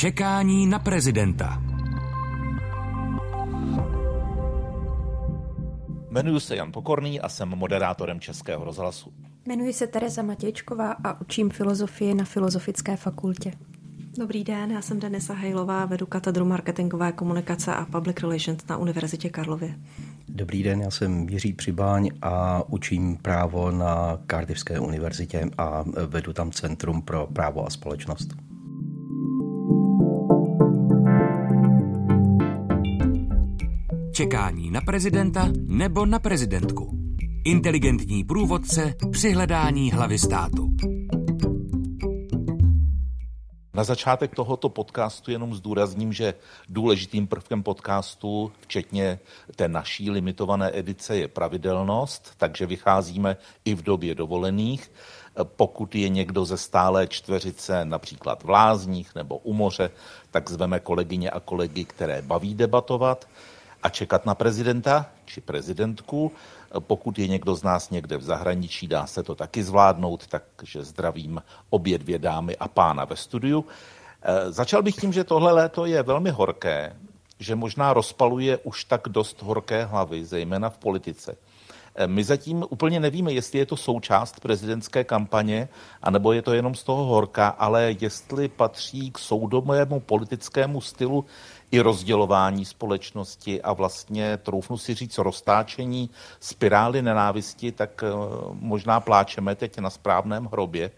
Čekání na prezidenta. Jmenuji se Jan Pokorný a jsem moderátorem Českého rozhlasu. Jmenuji se Tereza Matějčková a učím filozofii na Filozofické fakultě. Dobrý den, já jsem Denisa Hejlová, vedu katedru marketingové komunikace a public relations na Univerzitě Karlově. Dobrý den, já jsem Jiří Přibáň a učím právo na Cardiffské univerzitě a vedu tam Centrum pro právo a společnost. Čekání na prezidenta nebo na prezidentku. Inteligentní průvodce při hledání hlavy státu. Na začátek tohoto podcastu jenom zdůrazním, že důležitým prvkem podcastu, včetně té naší limitované edice, je pravidelnost, takže vycházíme i v době dovolených. Pokud je někdo ze stálé čtveřice, například v Lázních nebo u moře, tak zveme kolegyně a kolegy, které baví debatovat a čekat na prezidenta či prezidentku. Pokud je někdo z nás někde v zahraničí, dá se to taky zvládnout, takže zdravím obě dvě dámy a pána ve studiu. E, začal bych tím, že tohle léto je velmi horké, že možná rozpaluje už tak dost horké hlavy, zejména v politice. E, my zatím úplně nevíme, jestli je to součást prezidentské kampaně, anebo je to jenom z toho horka, ale jestli patří k soudomému politickému stylu i rozdělování společnosti a vlastně, troufnu si říct, roztáčení spirály nenávisti, tak eh, možná pláčeme teď na správném hrobě.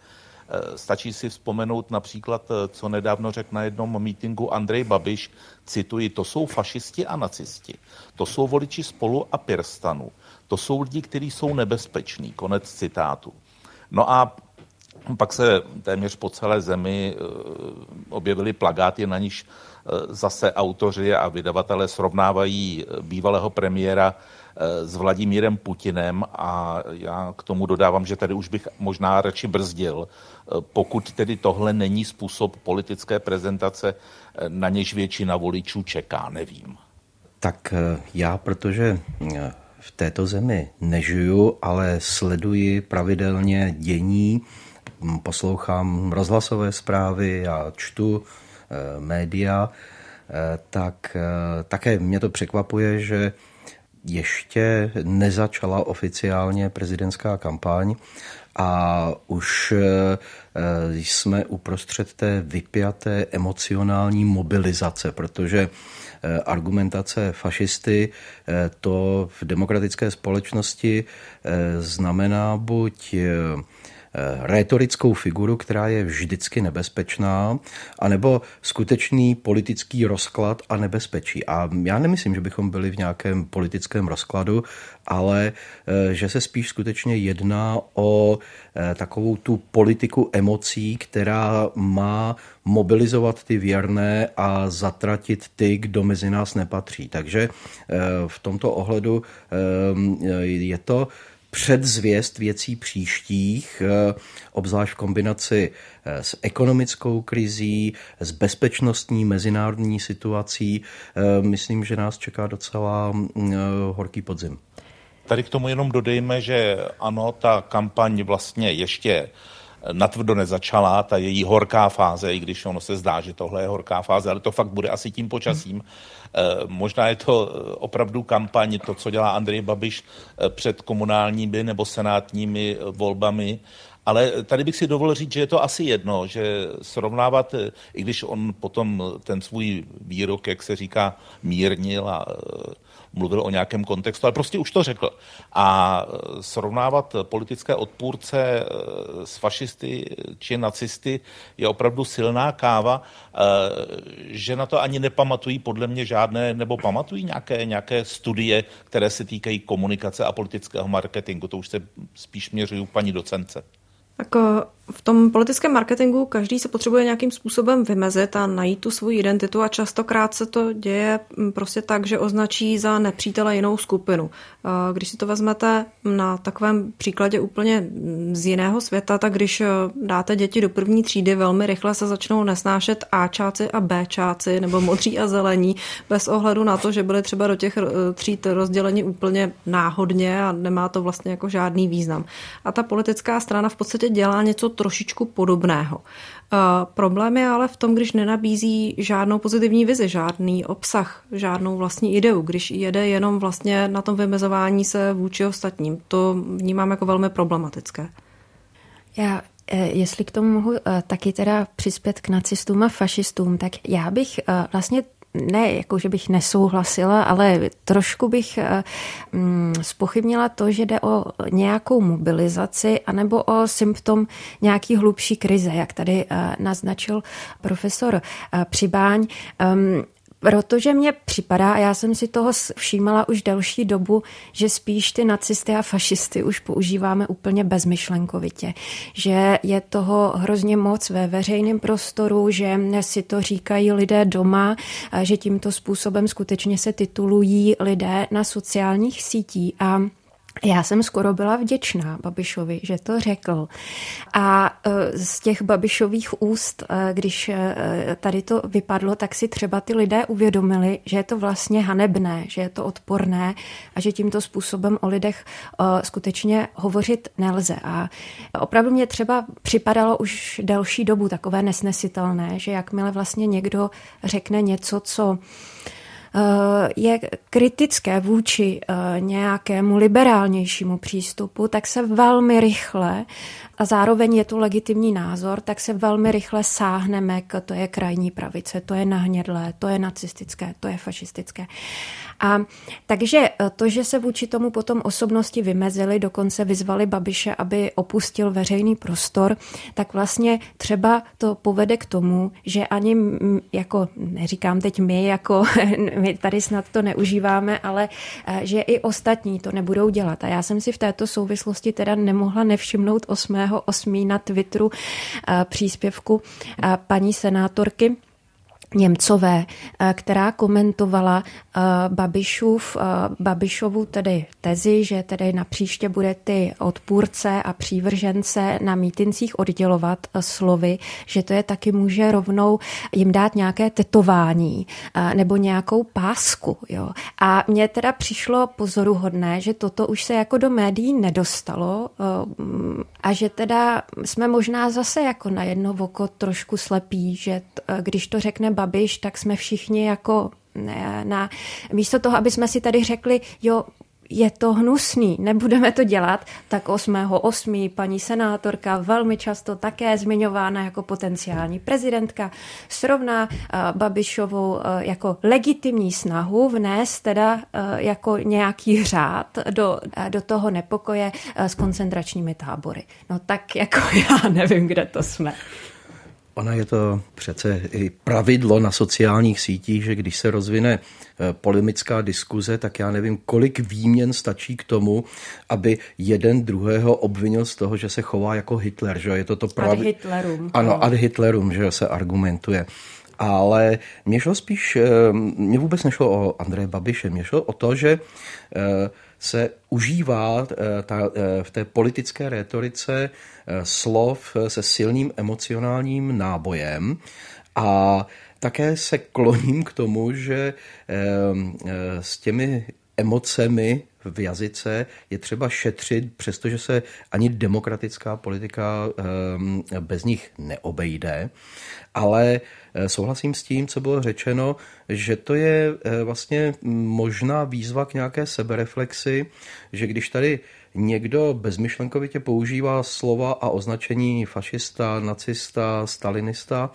Eh, stačí si vzpomenout například, eh, co nedávno řekl na jednom mítingu Andrej Babiš, cituji, to jsou fašisti a nacisti, to jsou voliči spolu a Pirstanu, to jsou lidi, kteří jsou nebezpeční, konec citátu. No a pak se téměř po celé zemi objevily plagáty, na níž Eh, zase autoři a vydavatelé srovnávají eh, bývalého premiéra eh, s Vladimírem Putinem a já k tomu dodávám, že tady už bych možná radši brzdil, pokud tedy tohle není způsob politické prezentace, na něž většina voličů čeká, nevím. Tak já, protože v této zemi nežiju, ale sleduji pravidelně dění, poslouchám rozhlasové zprávy a čtu Eh, média, eh, tak eh, také mě to překvapuje, že ještě nezačala oficiálně prezidentská kampaň a už jsme uprostřed té vypjaté emocionální mobilizace, protože argumentace fašisty to v demokratické společnosti znamená buď Eh, rétorickou figuru, která je vždycky nebezpečná, anebo skutečný politický rozklad a nebezpečí. A já nemyslím, že bychom byli v nějakém politickém rozkladu, ale eh, že se spíš skutečně jedná o eh, takovou tu politiku emocí, která má mobilizovat ty věrné a zatratit ty, kdo mezi nás nepatří. Takže v tomto ohledu je to předzvěst věcí příštích, eh, obzvlášť v kombinaci eh, s ekonomickou krizí, s bezpečnostní mezinárodní situací. Eh, myslím, že nás čeká docela mm, horký podzim. Tady k tomu jenom dodejme, že ano, ta kampaň vlastně ještě natvrdo nezačala, ta její horká fáze, i když ono se zdá, že tohle je horká fáze, ale to fakt bude asi tím počasím. Hmm. Možná je to eh, opravdu kampaň, to, co dělá Andrej Babiš eh, před komunálními nebo senátními volbami, ale tady bych si dovolil říct, že je to asi jedno, že srovnávat, i když on potom ten svůj výrok, jak se říká, mírnil a mluvil o nějakém kontextu, ale prostě už to řekl. A e, srovnávat politické odpůrce e, s fašisty či nacisty je opravdu silná káva, e, že na to ani nepamatují podle mě žádné, nebo pamatují nějaké, nějaké studie, které se týkají komunikace a politického marketingu. To už se spíš měřují paní docence. Tak v tom politickém marketingu každý se potřebuje nějakým způsobem vymezit a najít tu svoji identitu a častokrát se to děje mm, prostě tak, že označí za nepřítele jinou skupinu. Když si to vezmete na takovém příkladě úplně z jiného světa, tak když eh, dáte děti do první třídy, velmi rychle se začnou nesnášet Ačáci a Bčáci nebo modří a zelení, bez ohledu na to, že byly třeba do těch eh, tříd rozděleni úplně náhodně a nemá to vlastně jako žádný význam. A ta politická strana v podstatě dělá něco trošičku podobného. Uh, problém je ale v tom, když nenabízí žádnou pozitivní vizi, žádný obsah, žádnou vlastní ideu, když jede jenom vlastně na tom vymezování se vůči ostatním. To vnímám jako velmi problematické. Já Eh, jestli k tomu mohu eh, taky teda přispět k nacistům a fašistům, tak já bych eh, vlastně ne, jako že bych nesouhlasila, ale trošku bych mm, spochybnila to, že jde o nějakou mobilizaci anebo o symptom nějaký hlubší krize, jak tady naznačil profesor Přibáň. Protože mně připadá, a já jsem si toho všímala už delší dobu, že spíš ty nacisty a fašisty už používáme úplně bezmyšlenkovitě. Že je toho hrozně moc ve veřejném prostoru, že si to říkají lidé doma, že tímto způsobem skutečně se titulují lidé na sociálních sítích a já jsem skoro byla vděčná Babišovi, že to řekl. A e, z těch Babišových úst, e, když e, tady to vypadlo, tak si třeba ty lidé uvědomili, že je to vlastně hanebné, že je to odporné a že tímto způsobem o lidech skutečně hovořit nelze. A opravdu mě třeba připadalo už delší dobu takové nesnesitelné, že jakmile vlastně někdo řekne něco, co je kritické vůči eh, nějakému liberálnějšímu přístupu, tak se velmi rychle a zároveň je to legitimní názor, tak se velmi rychle sáhneme k to je krajní pravice, to je nahnědlé, to je nacistické, to je fašistické. A takže eh, to, že se vůči tomu potom osobnosti vymezili, dokonce vyzvali Babiše, aby opustil veřejný prostor, tak vlastně třeba to povede k tomu, že ani, jako neříkám teď my, jako my tady snad to neužíváme, ale eh, že i ostatní to nebudou dělat. A já jsem si v této souvislosti teda nemohla nevšimnout 8.8. na Twitteru eh, příspěvku paní senátorky, Němcové, eh, která komentovala eh, Babišův, eh, Babišovu tedy tezi, že tedy na příště bude ty odpůrce a přívržence na mítincích oddělovat slovy, že to je taky může rovnou jim dát nějaké tetování nebo nějakou pásku. Jo. A mně teda přišlo pozoruhodné, že toto už se jako do médií nedostalo a že teda jsme možná zase jako na jedno oko trošku slepí, že když to řekne Babiš, tak jsme všichni jako na, místo toho, aby jsme si tady řekli, jo, je to hnusný, nebudeme to dělat, tak 8.8. paní senátorka velmi často také zmiňována jako potenciální prezidentka srovná uh, Babišovou uh, jako legitimní snahu vnést teda uh, jako nějaký řád do, do toho nepokoje s koncentračními tábory. No tak jako já nevím, kde to jsme. Ona je to přece i pravidlo na sociálních sítích, že když se rozvine eh, polemická diskuze, tak já nevím, kolik výměn stačí k tomu, aby jeden druhého obvinil z toho, že se chová jako Hitler. Že je to to pravi... Ad Hitlerum. Ano, ad Hitlerum, že se argumentuje. Ale mě šlo spíš, eh, mě vůbec nešlo o Andreje Babiše, mě šlo o to, že eh, se užívá eh, ta, v té politické retorice slov se silným emocionálním nábojem. A také se kloním k tomu, že s těmi emocemi v jazyce je třeba šetřit, přestože se ani demokratická politika bez nich neobejde. Ale eh, souhlasím s tím, co bylo řečeno, že to je eh, vlastně možná výzva k nějaké sebereflexi, že když tady někdo bezmyšlenkovitě používá slova a označení fašista, nacista, stalinista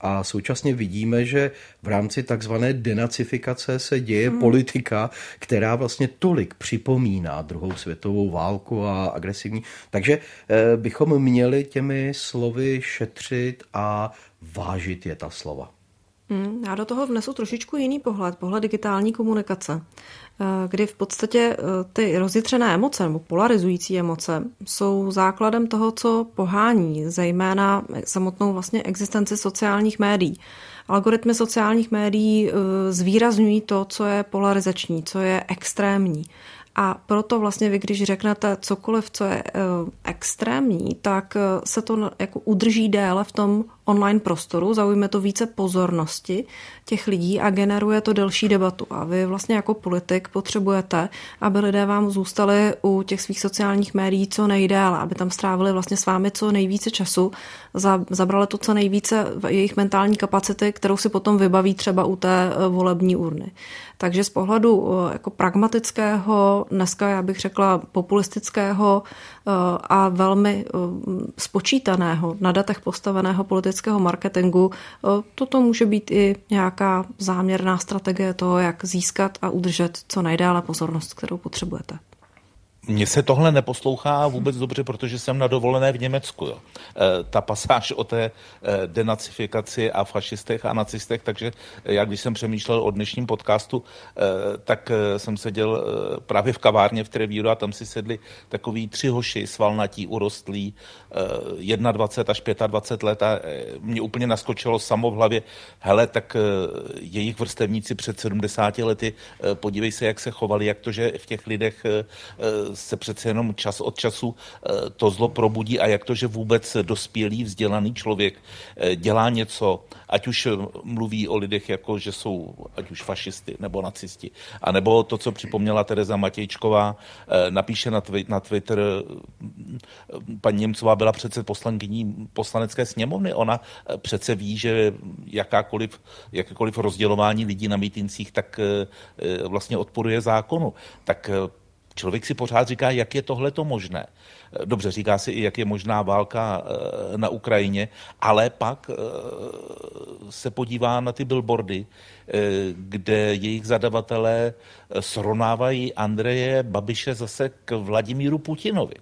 a současně vidíme, že v rámci takzvané denacifikace se děje hmm. politika, která vlastně tolik připomíná druhou světovou válku a agresivní. Takže eh, bychom měli těmi slovy šetřit a vážit je ta slova. Hmm, já do toho vnesu trošičku jiný pohled, pohled digitální komunikace, eh, kdy v podstatě eh, ty rozjitřené emoce nebo polarizující emoce jsou základem toho, co pohání, zejména samotnou vlastně existenci sociálních médií. Algoritmy sociálních médií zvýrazňují to, co je polarizační, co je extrémní. A proto vlastně vy, když řeknete cokoliv, co je extrémní, tak se to jako udrží déle v tom online prostoru, zaujme to více pozornosti těch lidí a generuje to delší debatu. A vy vlastně jako politik potřebujete, aby lidé vám zůstali u těch svých sociálních médií co nejdéle, aby tam strávili vlastně s vámi co nejvíce času, zabrali to co nejvíce jejich mentální kapacity, kterou si potom vybaví třeba u té eh, volební urny. Takže z pohledu eh, jako pragmatického, dneska já bych řekla populistického eh, a velmi spočítaného, na datech postaveného politického marketingu, toto může být i nějaká záměrná strategie toho, jak získat a udržet co nejdále pozornost, kterou potřebujete. Mně se tohle neposlouchá vůbec dobře, protože jsem na dovolené v Německu. Jo. E, ta pasáž o té e, denacifikaci a fašistech a nacistech, takže já když jsem přemýšlel o dnešním podcastu, e, tak e, jsem seděl e, právě v kavárně v Trevíru a tam si sedli takový tři hoši svalnatí, urostlí, 21 až 25 let a e, mě úplně naskočilo samo v hlavě, hele, tak e, jejich vrstevníci před 70 lety, podívej se, jak se chovali, jak to, že v těch lidech se přece jenom čas od času eh, to zlo probudí a jak to, že vůbec dospělý, vzdělaný člověk eh, dělá něco, ať už eh, mluví o lidech jako, že jsou ať už fašisty nebo nacisti, a nebo to, co připomněla Tereza Matějčková, napíše na, na Twitter, paní Němcová byla přece poslankyní poslanecké sněmovny, ona přece ví, že jakákoliv, jakékoliv rozdělování lidí na mítincích tak vlastně odporuje zákonu. Tak člověk si pořád říká, jak je tohle to možné. Dobře, říká si i, jak je možná válka eh, na Ukrajině, ale pak eh, se podívá na ty billboardy, eh, kde jejich zadavatelé srovnávají Andreje Babiše zase k Vladimíru Putinovi.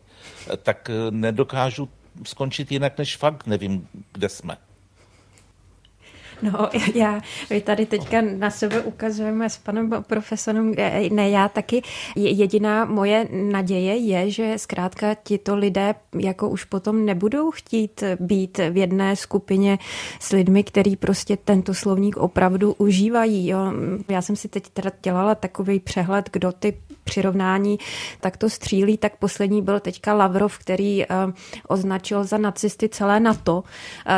Tak nedokážu skončit jinak, než fakt nevím, kde jsme. No, já, vy tady teďka na sebe ukazujeme s panem profesorem, eh, ne, já taky. Jediná moje naděje je, že zkrátka tito lidé jako už potom nebudou chtít být v jedné skupině s lidmi, který prostě tento slovník opravdu užívají. Jo. Já jsem si teď teda dělala takový přehled, kdo ty přirovnání tak to střílí, tak poslední byl teďka Lavrov, který uh, označil za nacisty celé NATO. Uh,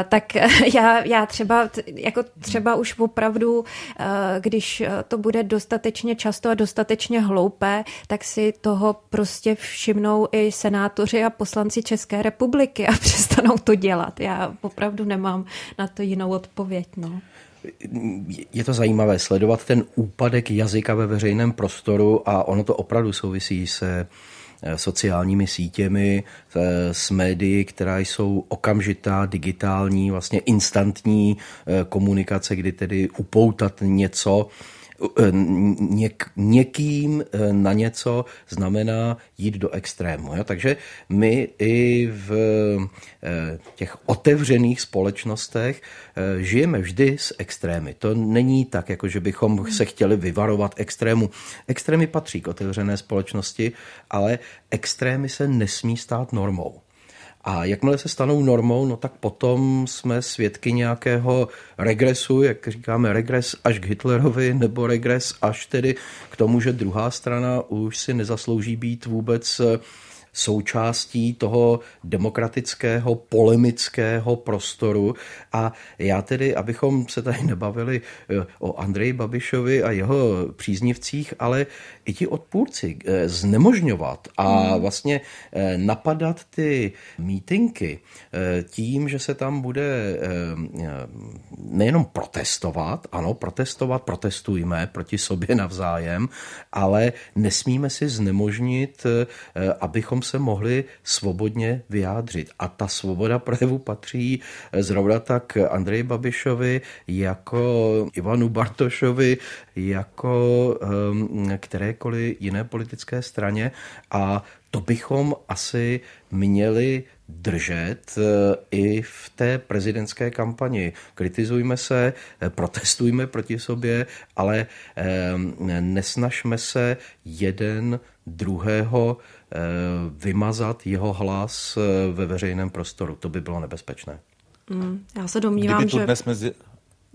tak já, já třeba jako třeba už opravdu, eh, když eh, to bude dostatečně často a dostatečně hloupé, tak si toho prostě všimnou i senátoři a poslanci České republiky a přestanou to dělat. Já opravdu nemám na to jinou odpověď. No je to zajímavé sledovat ten úpadek jazyka ve veřejném prostoru a ono to opravdu souvisí se Eh, sociálními sítěmi, eh, s médií, která jsou okamžitá, digitální, vlastně instantní eh, komunikace, kdy tedy upoutat něco něk, někým eh, na něco znamená jít do extrému. Jo? Takže my i v eh, těch otevřených společnostech žijeme vždy s extrémy. To není tak, jako že bychom se chtěli vyvarovat extrému. Extrémy patří k otevřené společnosti, ale extrémy se nesmí stát normou. A jakmile se stanou normou, no tak potom jsme svědky nějakého regresu, jak říkáme, regres až k Hitlerovi, nebo regres až tedy k tomu, že druhá strana už si nezaslouží být vůbec součástí toho demokratického, polemického prostoru. A já tedy, abychom se tady nebavili eh, o Andreji Babišovi a jeho příznivcích, ale i ti odpůrci eh, znemožňovat a hmm. vlastně eh, napadat ty mítinky tím, že se tam bude nejenom protestovat, ano, protestovat, protestujme proti sobě navzájem, ale nesmíme si znemožnit, abychom se mohli svobodně vyjádřit. A ta svoboda projevu patří zrovna tak Andreji Babišovi, jako Ivanu Bartošovi, jako um, kterékoliv jiné politické straně. A to bychom asi měli držet uh, i v té prezidentské kampani. Kritizujme se, protestujme proti sobě, ale um, nesnažme se jeden druhého Eh, vymazat jeho hlas eh, ve veřejném prostoru. To by bylo nebezpečné. Mm, já se domnívám, že... Dnes mezi...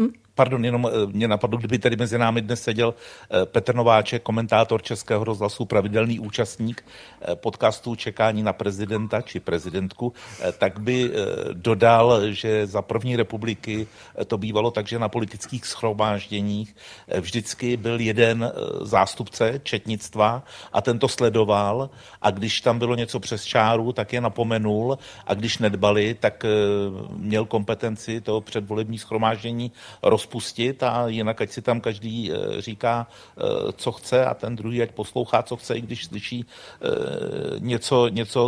Hm? Pardon, jenom eh, mě napadlo, kdyby tady mezi námi dnes seděl eh, Petr Nováček, komentátor Českého rozhlasu, pravidelný účastník eh, podcastu Čekání na prezidenta či prezidentku, tak by dodal, že za první republiky to bývalo tak, že na politických schromážděních vždycky byl jeden zástupce četnictva a ten to sledoval. A když tam bylo něco přes čáru, tak je napomenul. A když nedbali, tak měl kompetenci to předvolební schromáždění roz rozpustit a jinak ať si tam každý eh, říká, eh, co chce a ten druhý ať poslouchá, co chce, i když slyší eh, něco, něco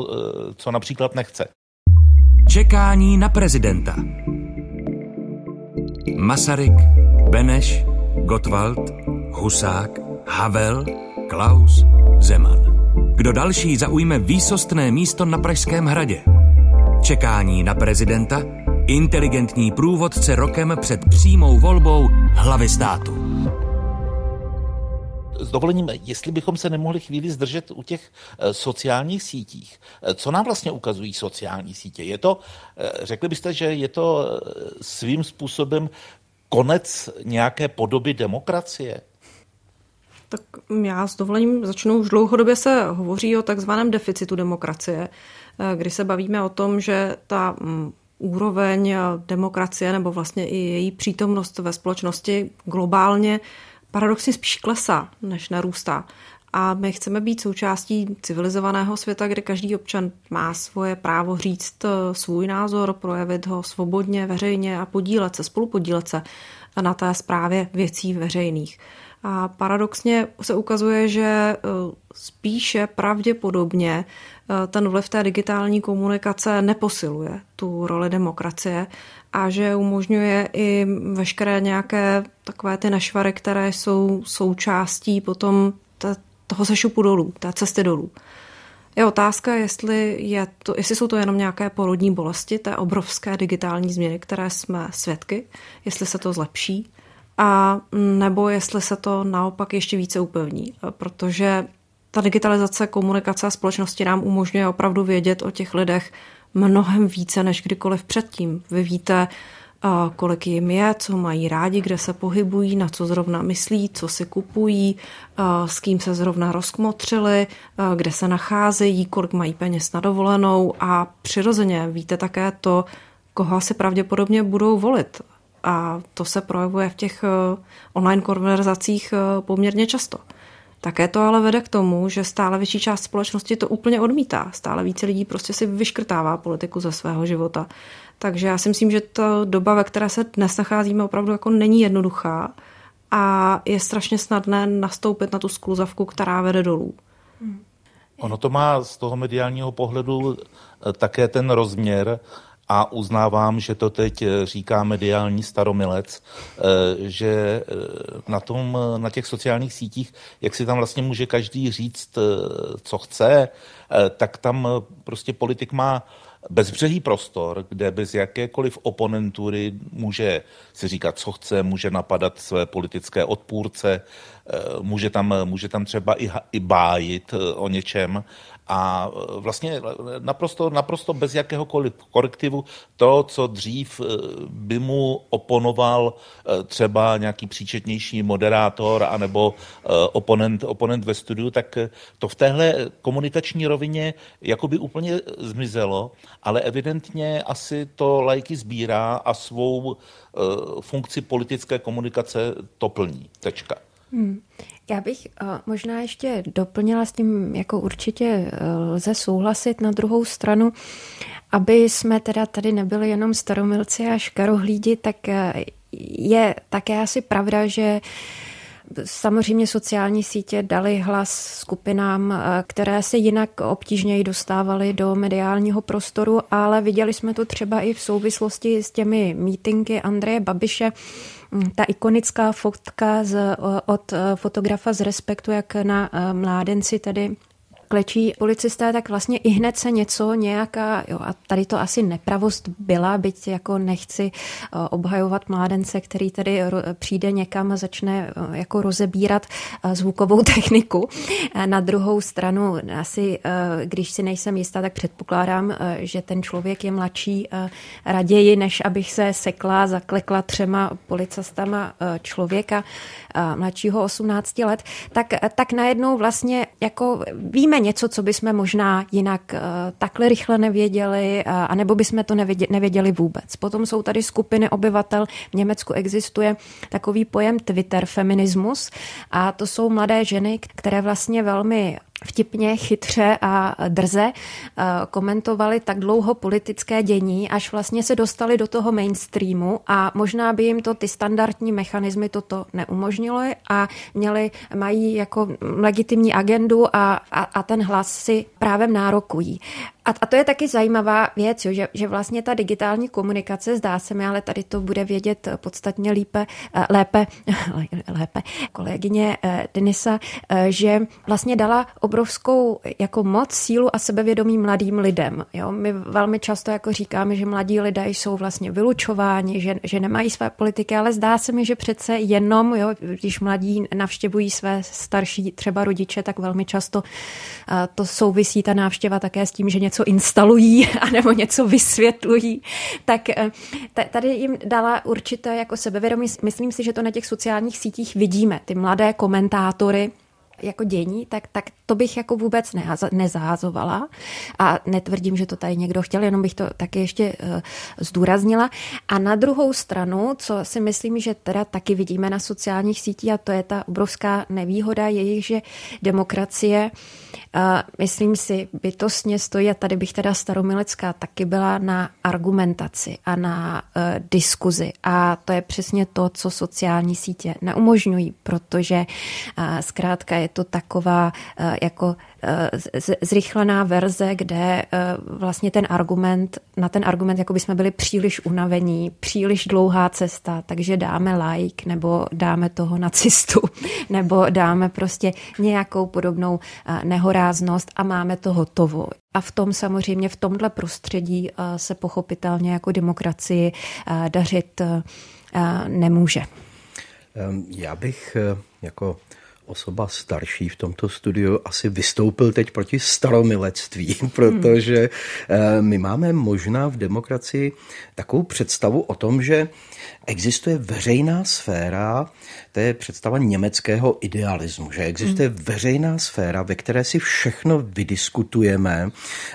co například nechce. Čekání na prezidenta. Masaryk, Beneš, Gottwald, Husák, Havel, Klaus, Zeman. Kdo další zaujme výsostné místo na Pražském hradě? Čekání na prezidenta Inteligentní průvodce rokem před přímou volbou hlavy státu. S dovolením, jestli bychom se nemohli chvíli zdržet u těch eh, sociálních sítích. Eh, co nám vlastně ukazují sociální sítě? Je to, eh, řekli byste, že je to svým způsobem konec nějaké podoby demokracie? Tak já s dovolením začnu. Už dlouhodobě se hovoří o takzvaném deficitu demokracie, kdy se bavíme o tom, že ta mm, úroveň demokracie nebo vlastně i její přítomnost ve společnosti globálně paradoxně spíš klesá, než narůstá. A my chceme být součástí civilizovaného světa, kde každý občan má svoje právo říct eh, svůj názor, projevit ho svobodně, veřejně a podílet se, spolupodílet se na té zprávě věcí veřejných. A paradoxně se ukazuje, že eh, spíše pravděpodobně eh, ten vliv té digitální komunikace neposiluje tu roli demokracie a že umožňuje i veškeré nějaké takové ty nešvary, které jsou součástí potom toho sešupu dolů, té cesty dolů. Je otázka, jestli, je to, jestli jsou to jenom nějaké porodní bolesti, té obrovské digitální změny, které jsme svědky, jestli se to zlepší, a nebo jestli se to naopak ještě více upevní, protože ta digitalizace komunikace a společnosti nám umožňuje opravdu vědět o těch lidech mnohem více než kdykoliv předtím. Vy víte, kolik jim je, co mají rádi, kde se pohybují, na co zrovna myslí, co si kupují, s kým se zrovna rozkmotřili, kde se nacházejí, kolik mají peněz na dovolenou a přirozeně víte také to, koho asi pravděpodobně budou volit a to se projevuje v těch eh, online konverzacích eh, poměrně často. Také to ale vede k tomu, že stále větší část společnosti to úplně odmítá. Stále více lidí prostě si vyškrtává politiku ze svého života. Takže já si myslím, že ta doba, ve které se dnes nacházíme, opravdu jako není jednoduchá a je strašně snadné nastoupit na tu skluzavku, která vede dolů. Ono to má z toho mediálního pohledu eh, také ten rozměr, a uznávám, že to teď eh, říká mediální staromilec, eh, že eh, na, tom, na těch sociálních sítích, jak si tam vlastně může každý říct, co chce, tak tam prostě politik má bezbřehý prostor, kde bez jakékoliv oponentury může si říkat, co chce, může napadat své politické odpůrce, může tam, může tam třeba i, i bájit o něčem a e, vlastně naprosto, naprosto bez jakéhokoliv korektivu to, co dřív e, by mu oponoval e, třeba nějaký příčetnější moderátor anebo oponent, oponent ve studiu, tak to v téhle komunikační rovině jakoby úplně zmizelo, ale evidentně asi to lajky sbírá a svou funkci politické komunikace to plní. Tečka. Hmm. Já bych uh, možná ještě doplnila s tím, jako určitě uh, lze souhlasit na druhou stranu, aby jsme teda tady nebyli jenom staromilci a škarohlídi, tak uh, je také asi pravda, že Samozřejmě sociální sítě dali hlas skupinám, které se jinak obtížněji dostávaly do mediálního prostoru, ale viděli jsme to třeba i v souvislosti s těmi mítinky Andreje Babiše, ta ikonická fotka z, od eh, fotografa z Respektu, jak na eh, mládenci tedy klečí policisté, tak vlastně i hned se něco nějaká, jo, a tady to asi nepravost byla, byť jako nechci eh, obhajovat mládence, který tady přijde někam a začne eh, jako rozebírat eh, zvukovou techniku. Na druhou stranu asi, když si nejsem jistá, tak předpokládám, že ten člověk je mladší raději, než abych se sekla, zaklekla třema policistama člověka mladšího 18 let, tak, tak najednou vlastně jako víme něco, co bychom možná jinak uh, takhle rychle nevěděli, uh, anebo bychom to nevěděli, nevěděli vůbec. Potom jsou tady skupiny obyvatel, v Německu existuje takový pojem Twitter feminismus a to jsou mladé ženy, které vlastně velmi vtipně, chytře a drze eh, komentovali tak dlouho politické dění, až vlastně se dostali do toho mainstreamu a možná by jim to ty standardní mechanismy toto neumožnily a měli, mají jako legitimní agendu a, a, a ten hlas si právem nárokují. A, a to je taky zajímavá věc, jo, že, že vlastně ta digitální komunikace, zdá se mi, ale tady to bude vědět podstatně lípe, eh, lépe, lépe kolegyně eh, Denisa, že vlastně dala obrovskou jako moc, sílu a sebevědomí mladým lidem. Jo. My velmi často jako říkáme, že mladí lidé jsou vlastně vylučováni, že, že nemají své politiky, ale zdá se mi, že přece jenom, jo, když mladí navštěvují své starší třeba rodiče, tak velmi často to souvisí ta návštěva také s tím, že něco instalují anebo něco vysvětlují, tak eh, tady jim dala určité jako sebevědomí. Myslím si, že to na těch sociálních sítích vidíme, ty mladé komentátory, jako dění, tak, tak to bych jako vůbec nezahazovala a netvrdím, že to tady někdo chtěl, jenom bych to taky ještě uh, zdůraznila. A na druhou stranu, co si myslím, že teda taky vidíme na sociálních sítích a to je ta obrovská nevýhoda jejich, že demokracie uh, myslím si bytostně stojí a tady bych teda staromilecká taky byla na argumentaci a na uh, diskuzi a to je přesně to, co sociální sítě neumožňují, protože zkrátka je to taková eh, jako eh, zrychlená verze, kde eh, vlastně ten argument, na ten argument, jako by jsme byli příliš unavení, příliš dlouhá cesta, takže dáme like, nebo dáme toho nacistu, nebo dáme prostě nějakou podobnou nehoráznost a máme to hotovo. A v tom samozřejmě, v tomhle prostředí se pochopitelně jako demokracii dařit nemůže. Já bych jako osoba starší v tomto studiu asi vystoupil teď proti staromilectví, protože eh, my máme možná v demokracii takovou představu o tom, že existuje veřejná sféra, to je představa německého idealismu, že existuje hmm. veřejná sféra, ve které si všechno vydiskutujeme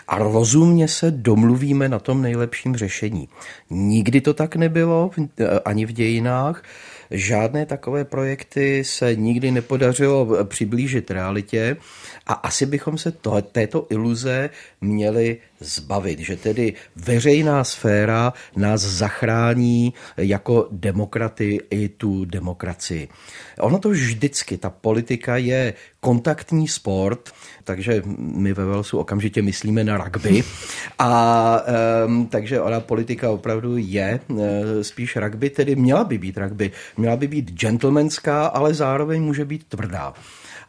a rozumně se domluvíme na tom nejlepším řešení. Nikdy to tak nebylo eh, ani v dějinách. Žádné takové projekty se nikdy nepodařilo přiblížit realitě a asi bychom se to, této iluze měli zbavit, že tedy veřejná sféra nás zachrání jako demokraty i tu demokracii. Ono to vždycky, ta politika je kontaktní sport, takže my ve Velsu okamžitě myslíme na rugby. A um, takže ona politika opravdu je uh, spíš rugby, tedy měla by být rugby. Měla by být gentlemanská, ale zároveň může být tvrdá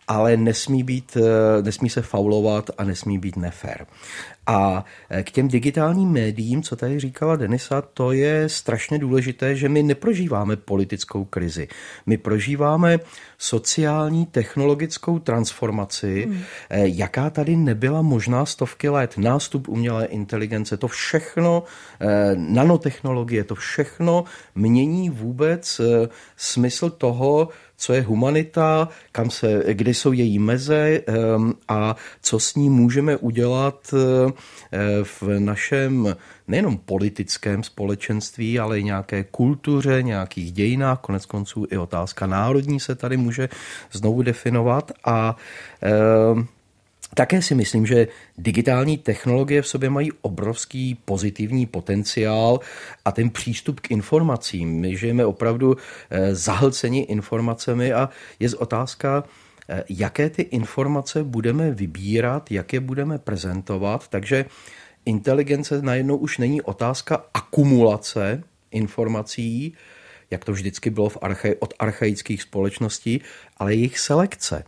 ale nesmí, být, eh, nesmí se faulovat a nesmí být nefér. A eh, k těm digitálním médiím, co tady říkala Denisa, to je strašně důležité, že my neprožíváme politickou krizi. My prožíváme sociální technologickou transformaci, hmm. Eh, jaká tady nebyla možná stovky let. Nástup umělé inteligence, to všechno, nanotechnologie, to všechno mění vůbec smysl toho, co je humanita, kam se, kde jsou její meze a co s ní můžeme udělat eh, v našem nejenom politickém společenství, ale i nějaké kultuře, nějakých dějinách, konec konců i otázka národní se tady může znovu definovat a ehm, také si myslím, že digitální technologie v sobě mají obrovský pozitivní potenciál a ten přístup k informacím. My žijeme opravdu eh, zahlceni informacemi a je z otázka, eh, jaké ty informace budeme vybírat, jak je budeme prezentovat. Takže inteligence najednou už není otázka akumulace informací, jak to vždycky bylo v arche, od archaických společností, ale jejich selekce.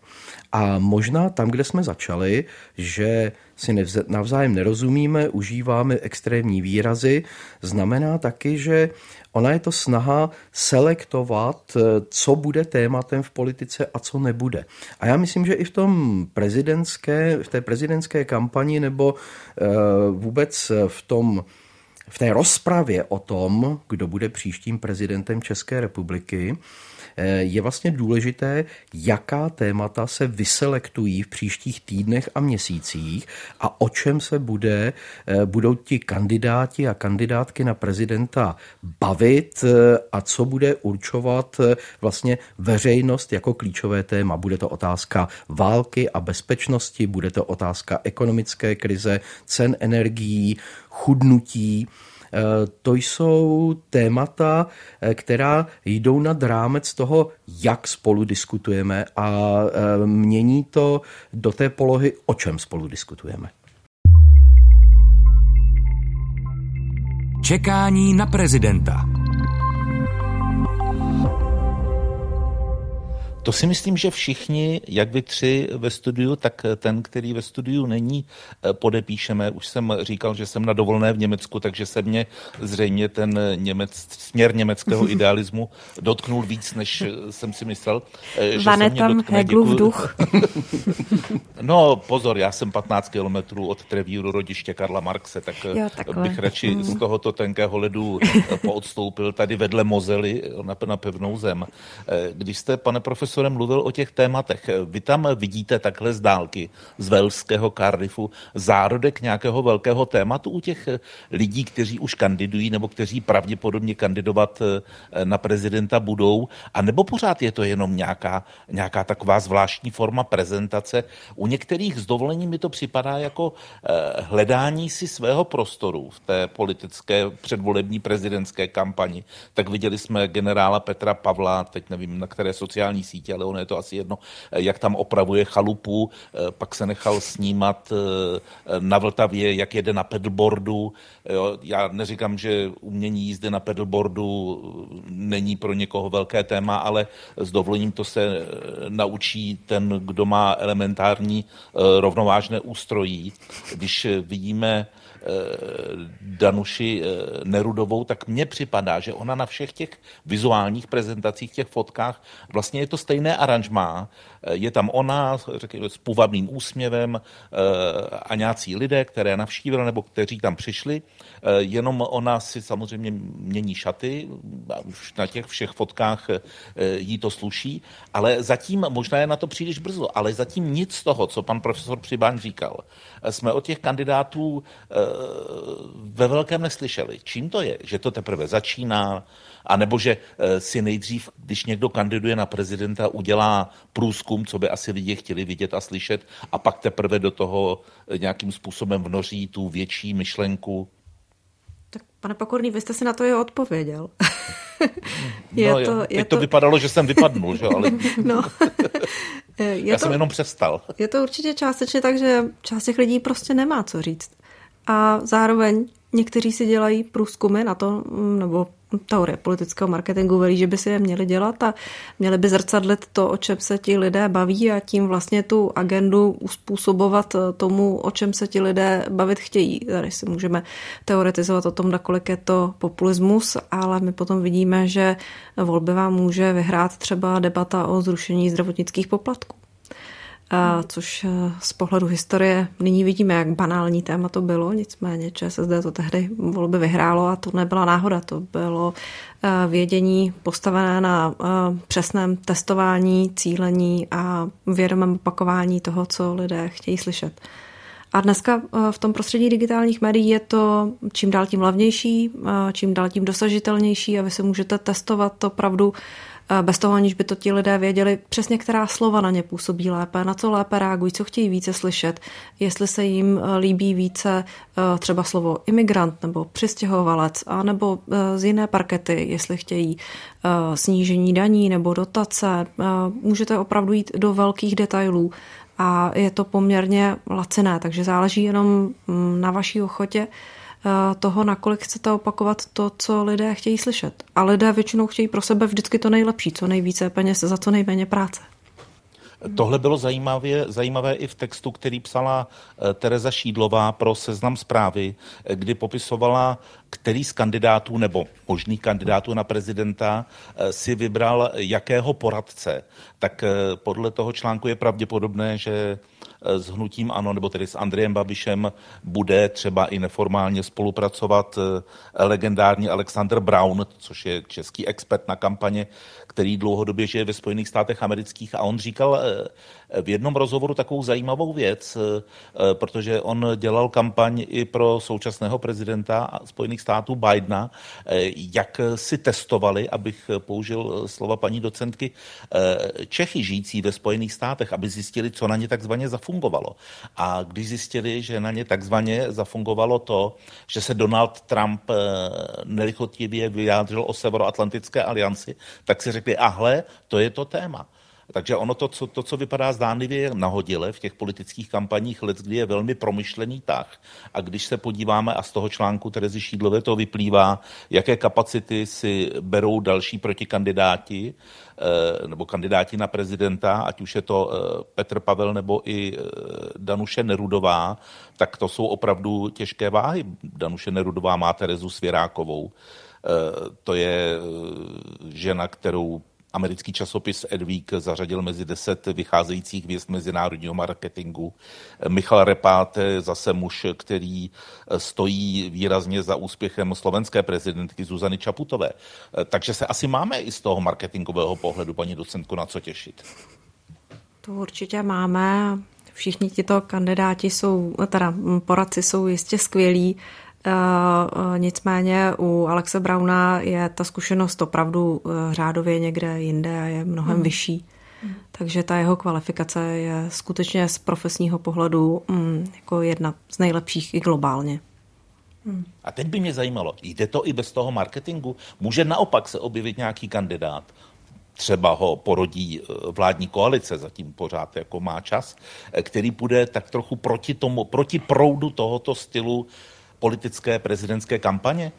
A možná tam, kde jsme začali, že si navzájem nerozumíme, užíváme extrémní výrazy, znamená taky, že ona je to snaha selektovat, co bude tématem v politice a co nebude. A já myslím, že i v tom prezidentské, v té prezidentské kampani nebo eh, vůbec v tom v té rozpravě o tom, kdo bude příštím prezidentem České republiky, je vlastně důležité, jaká témata se vyselektují v příštích týdnech a měsících a o čem se bude, eh, budou ti kandidáti a kandidátky na prezidenta bavit eh, a co bude určovat eh, vlastně veřejnost jako klíčové téma. Bude to otázka války a bezpečnosti, bude to otázka ekonomické krize, cen energií, chudnutí. Eh, to jsou témata, eh, která jdou nad rámec toho, jak spolu diskutujeme a eh, mění to do té polohy, o čem spolu diskutujeme. Čekání na prezidenta. To si myslím, že všichni, jak vy tři ve studiu, tak ten, který ve studiu není, eh, podepíšeme. Už jsem říkal, že jsem na dovolné v Německu, takže se mě zřejmě ten němec, směr německého idealismu dotknul víc, než jsem si myslel. Eh, že Vane tam Heglův duch. no pozor, já jsem 15 kilometrů od Trevíru rodiště Karla Marxe, tak eh, jo, bych radši mm. z tohoto tenkého ledu poodstoupil tady vedle Mozely na, na pevnou zem. Když jste, pane profesor, profesorem mluvil o těch tématech. Vy tam vidíte takhle z dálky, z Velského Cardiffu, zárodek nějakého velkého tématu u těch lidí, kteří už kandidují nebo kteří pravděpodobně kandidovat eh, na prezidenta budou, a nebo pořád je to jenom nějaká, nějaká taková zvláštní forma prezentace. U některých s dovolením mi to připadá jako eh, hledání si svého prostoru v té politické předvolební prezidentské kampani. Tak viděli jsme generála Petra Pavla, teď nevím, na které sociální sítě sítě, ale ono je to asi jedno, jak tam opravuje chalupu, eh, pak se nechal snímat eh, na Vltavě, jak jede na pedalboardu. Já neříkám, že umění jízdy na pedalboardu není pro někoho velké téma, ale s dovolením to se eh, naučí ten, kdo má elementární rovnovážné ústrojí. Když vidíme Danuši Nerudovou, tak mně připadá, že ona na všech těch vizuálních prezentacích, těch fotkách, vlastně je to stejné aranžmá. Je tam ona řekněme, s půvabným úsměvem eh, a nějací lidé, které navštívila nebo kteří tam přišli. Eh, jenom ona si samozřejmě mění šaty, už na těch všech fotkách eh, jí to sluší, ale zatím, možná je na to příliš brzo, ale zatím nic z toho, co pan profesor Přibáň říkal, jsme od těch kandidátů ve velkém neslyšeli. Čím to je? Že to teprve začíná, a nebo že eh, si nejdřív, když někdo kandiduje na prezidenta, udělá průzkum, co by asi lidi chtěli vidět a slyšet, a pak teprve do toho eh, nějakým způsobem vnoří tu větší myšlenku. Tak pane Pokorný, vy jste si na to je odpověděl. je no, to, je to... to vypadalo, že jsem vypadnul, že? ale... no. Je Já to, jsem jenom přestal. Je to určitě částečně tak, že část těch lidí prostě nemá co říct. A zároveň někteří si dělají průzkumy na to, mm, nebo teorie politického marketingu velí, že by si je měli dělat a měli by zrcadlit to, o čem se ti lidé baví a tím vlastně tu agendu uspůsobovat eh, tomu, o čem se ti lidé bavit chtějí. Tady si můžeme teoretizovat o tom, nakolik je to populismus, ale my potom vidíme, že volby vám může vyhrát třeba debata o zrušení zdravotnických poplatků což eh, z pohledu historie nyní vidíme, jak banální téma to bylo, nicméně ČSSD to tehdy volby vyhrálo a to nebyla náhoda, to bylo eh, vědění postavené na eh, přesném testování, cílení a vědomém opakování toho, co lidé chtějí slyšet. A dneska v tom prostředí digitálních médií je to čím dál tím levnější, čím dál tím dosažitelnější a vy si můžete testovat to pravdu bez toho, aniž by to ti lidé věděli přesně, která slova na ně působí lépe, na co lépe reagují, co chtějí více slyšet, jestli se jim eh, líbí více eh, třeba slovo imigrant nebo přistěhovalec, a nebo eh, z jiné parkety, jestli chtějí snížení daní nebo dotace. Můžete opravdu jít do velkých detailů a je to poměrně laciné, takže záleží jenom mm, na vaší ochotě toho, nakolik chcete opakovat to, co lidé chtějí slyšet. A lidé většinou chtějí pro sebe vždycky to nejlepší, co nejvíce peněz za co nejméně práce. Tohle bylo zajímavé, zajímavé i v textu, který psala eh, Tereza Šídlová pro seznam zprávy, eh, kdy popisovala, který z kandidátů nebo možných kandidátů na prezidenta eh, si vybral jakého poradce. Tak podle toho článku je pravděpodobné, že s hnutím ANO, nebo tedy s Andrejem Babišem, bude třeba i neformálně spolupracovat legendární Alexander Brown, což je český expert na kampaně, který dlouhodobě žije ve Spojených státech amerických a on říkal eh, v jednom rozhovoru takovou zajímavou věc, eh, protože on dělal kampaň i pro současného prezidenta Spojených států Bidena, eh, jak si testovali, abych použil slova paní docentky, Čechy žijící ve Spojených státech, aby zjistili, co na ně takzvaně zafungovalo. A když zjistili, že na ně takzvaně zafungovalo to, že se Donald Trump nelichotivě vyjádřil o Severoatlantické alianci, tak si řekli, řekli, ahle, to je to téma. Takže ono to, co, to, co vypadá zdánlivě nahodile v těch politických kampaních let, kdy je velmi promyšlený tah. A když se podíváme, a z toho článku Terezy Šídlové to vyplývá, jaké kapacity si berou další protikandidáti, eh, nebo kandidáti na prezidenta, ať už je to eh, Petr Pavel nebo i eh, Danuše Nerudová, tak to jsou opravdu těžké váhy. Danuše Nerudová má Terezu Svěrákovou. To je žena, kterou americký časopis Edvík zařadil mezi deset vycházejících hvězd mezinárodního marketingu. Michal Repát, zase muž, který stojí výrazně za úspěchem slovenské prezidentky Zuzany Čaputové. Takže se asi máme i z toho marketingového pohledu, paní docentku, na co těšit. To určitě máme. Všichni tito kandidáti jsou, teda poradci jsou jistě skvělí. Eh, eh, nicméně u Alexe Brauna je ta zkušenost opravdu eh, řádově někde jinde a je mnohem hmm. vyšší. Hmm. Takže ta jeho kvalifikace je skutečně z profesního pohledu mm, jako jedna z nejlepších i globálně. Hmm. A teď by mě zajímalo, jde to i bez toho marketingu? Může naopak se objevit nějaký kandidát, třeba ho porodí vládní koalice, zatím pořád jako má čas, který bude tak trochu proti tomu, proti proudu tohoto stylu politické prezidentské kampaně?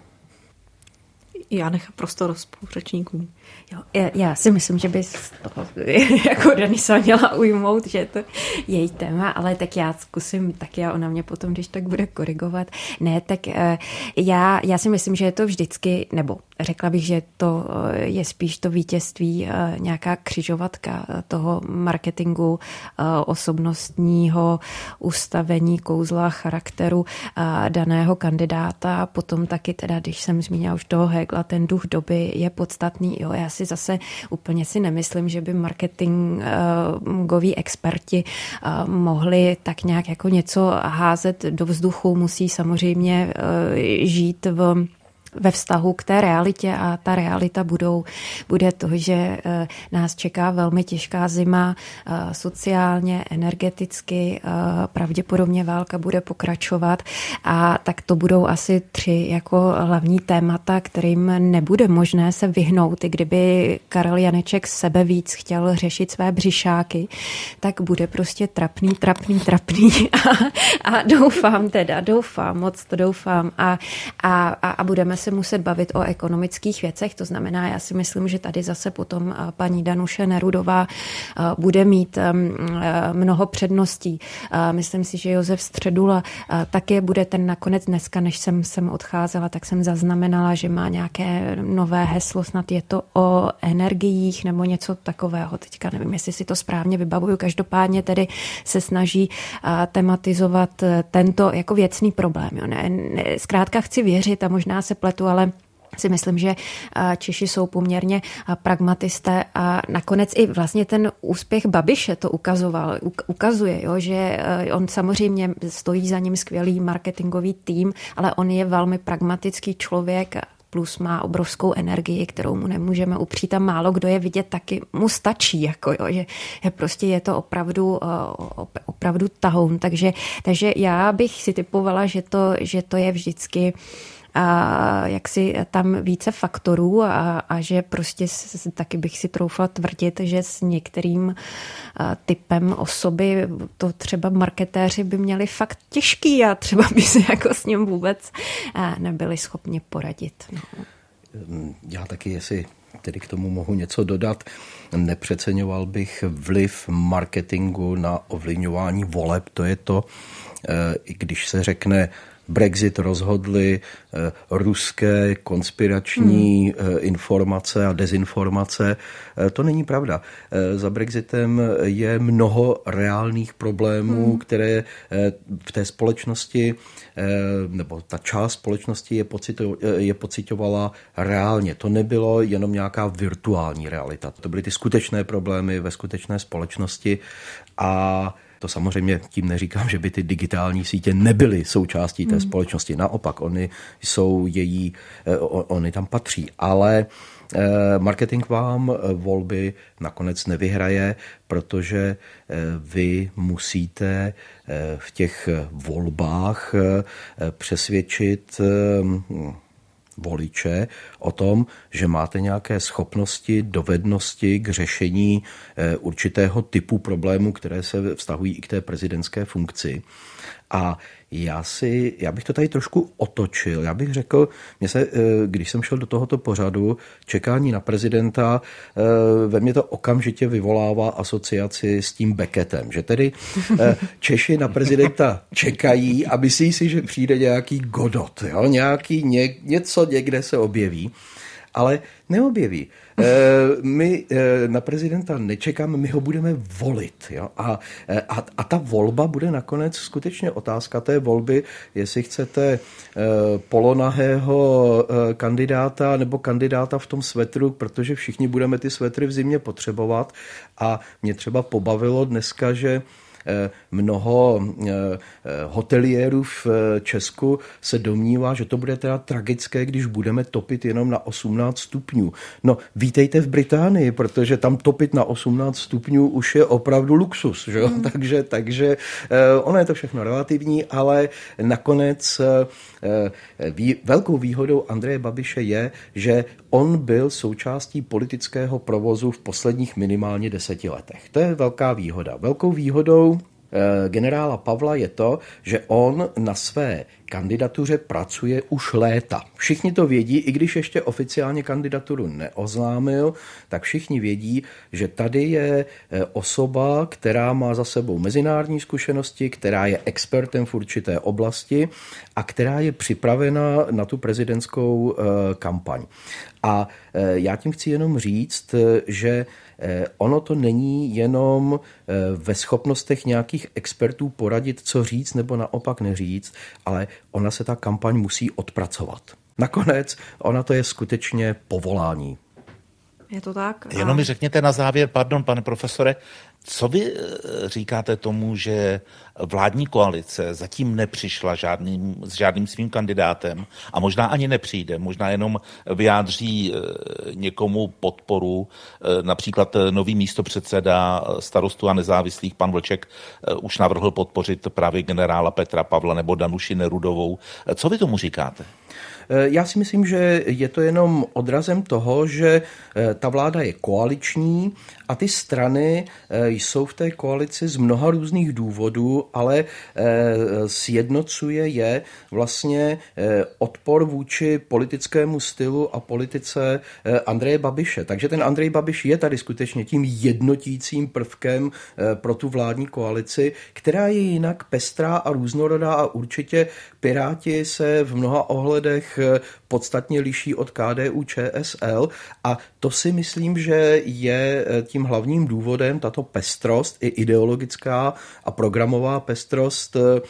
Já nechám prostor spoluřečníkům. Jo, já, já si myslím, že bys toho jako Denisa měla ujmout, že je to její téma, ale tak já zkusím, tak já ona mě potom, když tak bude korigovat. Ne, tak eh, já, já si myslím, že je to vždycky, nebo řekla bych, že to eh, je spíš to vítězství, eh, nějaká křižovatka toho marketingu, osobnostního ustavení kouzla charakteru daného kandidáta. Potom taky teda, když jsem zmínila už toho Hegla, ten duch doby je podstatný. Jo, já si zase úplně si nemyslím, že by marketingoví experti eh, mohli tak nějak jako něco házet do vzduchu. Musí samozřejmě eh, žít v ve vztahu k té realitě a ta realita budou, bude to, že eh, nás čeká velmi těžká zima eh, sociálně, energeticky, eh, pravděpodobně válka bude pokračovat a tak to budou asi tři jako hlavní témata, kterým nebude možné se vyhnout, i kdyby Karel Janeček sebe víc chtěl řešit své břišáky, tak bude prostě trapný, trapný, trapný. A, a doufám teda, doufám, moc to doufám. A, a, a budeme se muset bavit o ekonomických věcech. To znamená, já si myslím, že tady zase potom eh, paní Danuše Nerudová eh, bude mít eh, mnoho předností. Myslím si, že Josef Středula také bude ten nakonec dneska, než jsem sem odcházela, tak jsem zaznamenala, že má nějaké nové heslo, snad je to o energiích nebo něco takového. Teďka nevím, jestli si to správně vybavuju. Každopádně tedy se snaží tematizovat tento jako věcný problém. Jo. Ne, ne, zkrátka chci věřit a možná se pletu světu, ale si myslím, že Češi jsou poměrně pragmatisté a nakonec i vlastně ten úspěch Babiše to ukazoval, ukazuje, jo, že on samozřejmě stojí za ním skvělý marketingový tým, ale on je velmi pragmatický člověk plus má obrovskou energii, kterou mu nemůžeme upřít a málo kdo je vidět, taky mu stačí, jako jo, že, prostě je to opravdu, opravdu tahoun, takže, takže já bych si typovala, že to, že to je vždycky a jak si tam více faktorů a, a že prostě taky bych si troufla tvrdit, že s některým typem osoby to třeba marketéři by měli fakt těžký a třeba by se jako s ním vůbec nebyli schopni poradit. No. Já taky, jestli tedy k tomu mohu něco dodat, nepřeceňoval bych vliv marketingu na ovlivňování voleb. To je to, eh, i když se řekne Brexit rozhodly eh, ruské konspirační hmm. Eh, informace a dezinformace. Eh, to není pravda. Za Brexitem je mnoho reálných problémů, hmm. které v té společnosti, nebo ta část společnosti je, pocito, je pocitovala reálně. To nebylo jenom nějaká virtuální realita. To byly ty skutečné problémy ve skutečné společnosti a to samozřejmě tím neříkám, že by ty digitální sítě nebyly součástí té hmm. společnosti. Naopak, oni jsou její, eh, oni tam patří. Ale eh, marketing vám eh, volby nakonec nevyhraje, protože vy musíte v těch volbách přesvědčit voliče o tom, že máte nějaké schopnosti, dovednosti k řešení eh, určitého typu problémů, které se vztahují i k té prezidentské funkci. A já, si, já bych to tady trošku otočil. Já bych řekl, mě se, eh, když jsem šel do tohoto pořadu, čekání na prezidenta, eh, ve mně to okamžitě vyvolává asociaci s tím Beckettem, že tedy eh, Češi na prezidenta čekají a myslí si, že přijde nějaký Godot, jo? nějaký ně, něco někde se objeví ale neobjeví. Eh, my eh, na prezidenta nečekáme, my ho budeme volit. Jo? A, eh, a, a ta volba bude nakonec skutečně otázka té volby, jestli chcete polonahého kandidáta nebo kandidáta v tom svetru, protože všichni budeme ty svetry v zimě potřebovat. A mě třeba pobavilo dneska, že mnoho eh, eh, hoteliérů v Česku se domnívá, že to bude teda tragické, když budeme topit jenom na 18 stupňů. No, vítejte v Británii, protože tam topit na 18 stupňů už je opravdu luxus. Že? Mm. takže, takže ono je to všechno relativní, ale nakonec velkou výhodou Andreje Babiše je, že on byl součástí politického provozu v posledních minimálně deseti letech. To je velká výhoda. Velkou výhodou Eh, generála Pavla je to, že on na své kandidatuře pracuje už léta. Všichni to vědí, i když ještě oficiálně kandidaturu neoznámil, tak všichni vědí, že tady je eh, osoba, která má za sebou mezinárodní zkušenosti, která je expertem v určité oblasti a která je připravena na tu prezidentskou eh, kampaň. A já tím chci jenom říct, že ono to není jenom ve schopnostech nějakých expertů poradit, co říct nebo naopak neříct, ale ona se ta kampaň musí odpracovat. Nakonec ona to je skutečně povolání. Je to tak? Jenom mi řekněte na závěr, pardon, pane profesore, co vy eh, říkáte tomu, že vládní koalice zatím nepřišla žádným, s žádným svým kandidátem a možná ani nepřijde, možná jenom vyjádří eh, někomu podporu, eh, například nový místopředseda starostu a nezávislých, pan Vlček, už navrhl podpořit právě generála Petra Pavla nebo Danuši Nerudovou. Co vy tomu říkáte? Já si myslím, že je to jenom odrazem toho, že ta vláda je koaliční a ty strany eh, jsou v té koalici z mnoha různých důvodů, ale eh, sjednocuje je vlastně eh, odpor vůči politickému stylu a politice Andreje Babiše. Takže ten Andrej Babiš je tady skutečně tím jednotícím prvkem pro tu vládní koalici, která je jinak pestrá a různorodá a určitě Piráti se v mnoha ohledech podstatně liší od KDU ČSL a to si myslím, že je tím hlavním důvodem tato pestrost, i ideologická a programová pestrost, eh,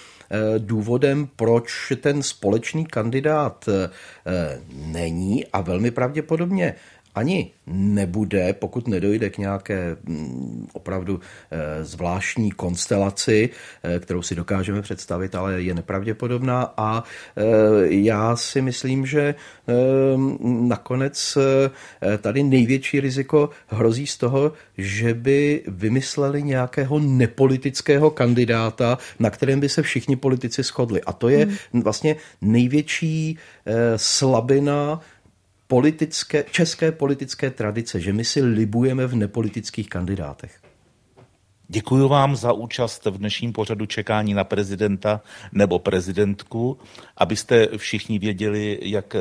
důvodem, proč ten společný kandidát eh, není a velmi pravděpodobně ani nebude, pokud nedojde k nějaké mm, opravdu eh, zvláštní konstelaci, eh, kterou si dokážeme představit, ale je nepravděpodobná. A eh, já si myslím, že nakonec tady největší riziko hrozí z toho, že by vymysleli nějakého nepolitického kandidáta, na kterém by se všichni politici shodli. A to je hmm. vlastně největší slabina politické, české politické tradice, že my si libujeme v nepolitických kandidátech. Děkuji vám za účast v dnešním pořadu čekání na prezidenta nebo prezidentku. Abyste všichni věděli, jak eh,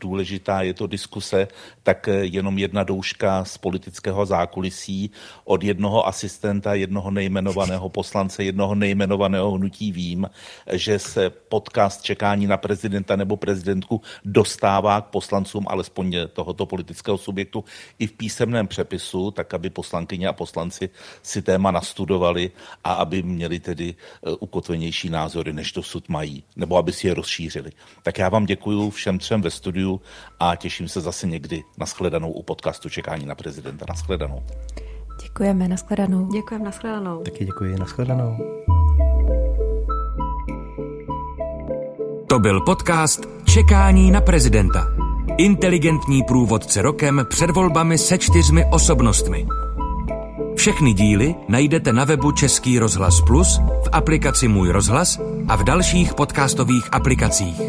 důležitá je to diskuse, tak eh, jenom jedna douška z politického zákulisí od jednoho asistenta, jednoho nejmenovaného poslance, jednoho nejmenovaného hnutí vím, že se podcast čekání na prezidenta nebo prezidentku dostává k poslancům alespoň tohoto politického subjektu i v písemném přepisu, tak aby poslankyně a poslanci si téma nastudovali a aby měli tedy eh, ukotvenější názory, než dosud mají, nebo aby si je rozšířili. Tak já vám děkuji všem třem ve studiu a těším se zase někdy na shledanou u podcastu Čekání na prezidenta. Na shledanou. Děkujeme, na shledanou. Děkujeme, na shledanou. Taky děkuji, na shledanou. To byl podcast Čekání na prezidenta. Inteligentní průvodce rokem před volbami se čtyřmi osobnostmi. Všechny díly najdete na webu Český rozhlas Plus, v aplikaci Můj rozhlas a v dalších podcastových aplikacích.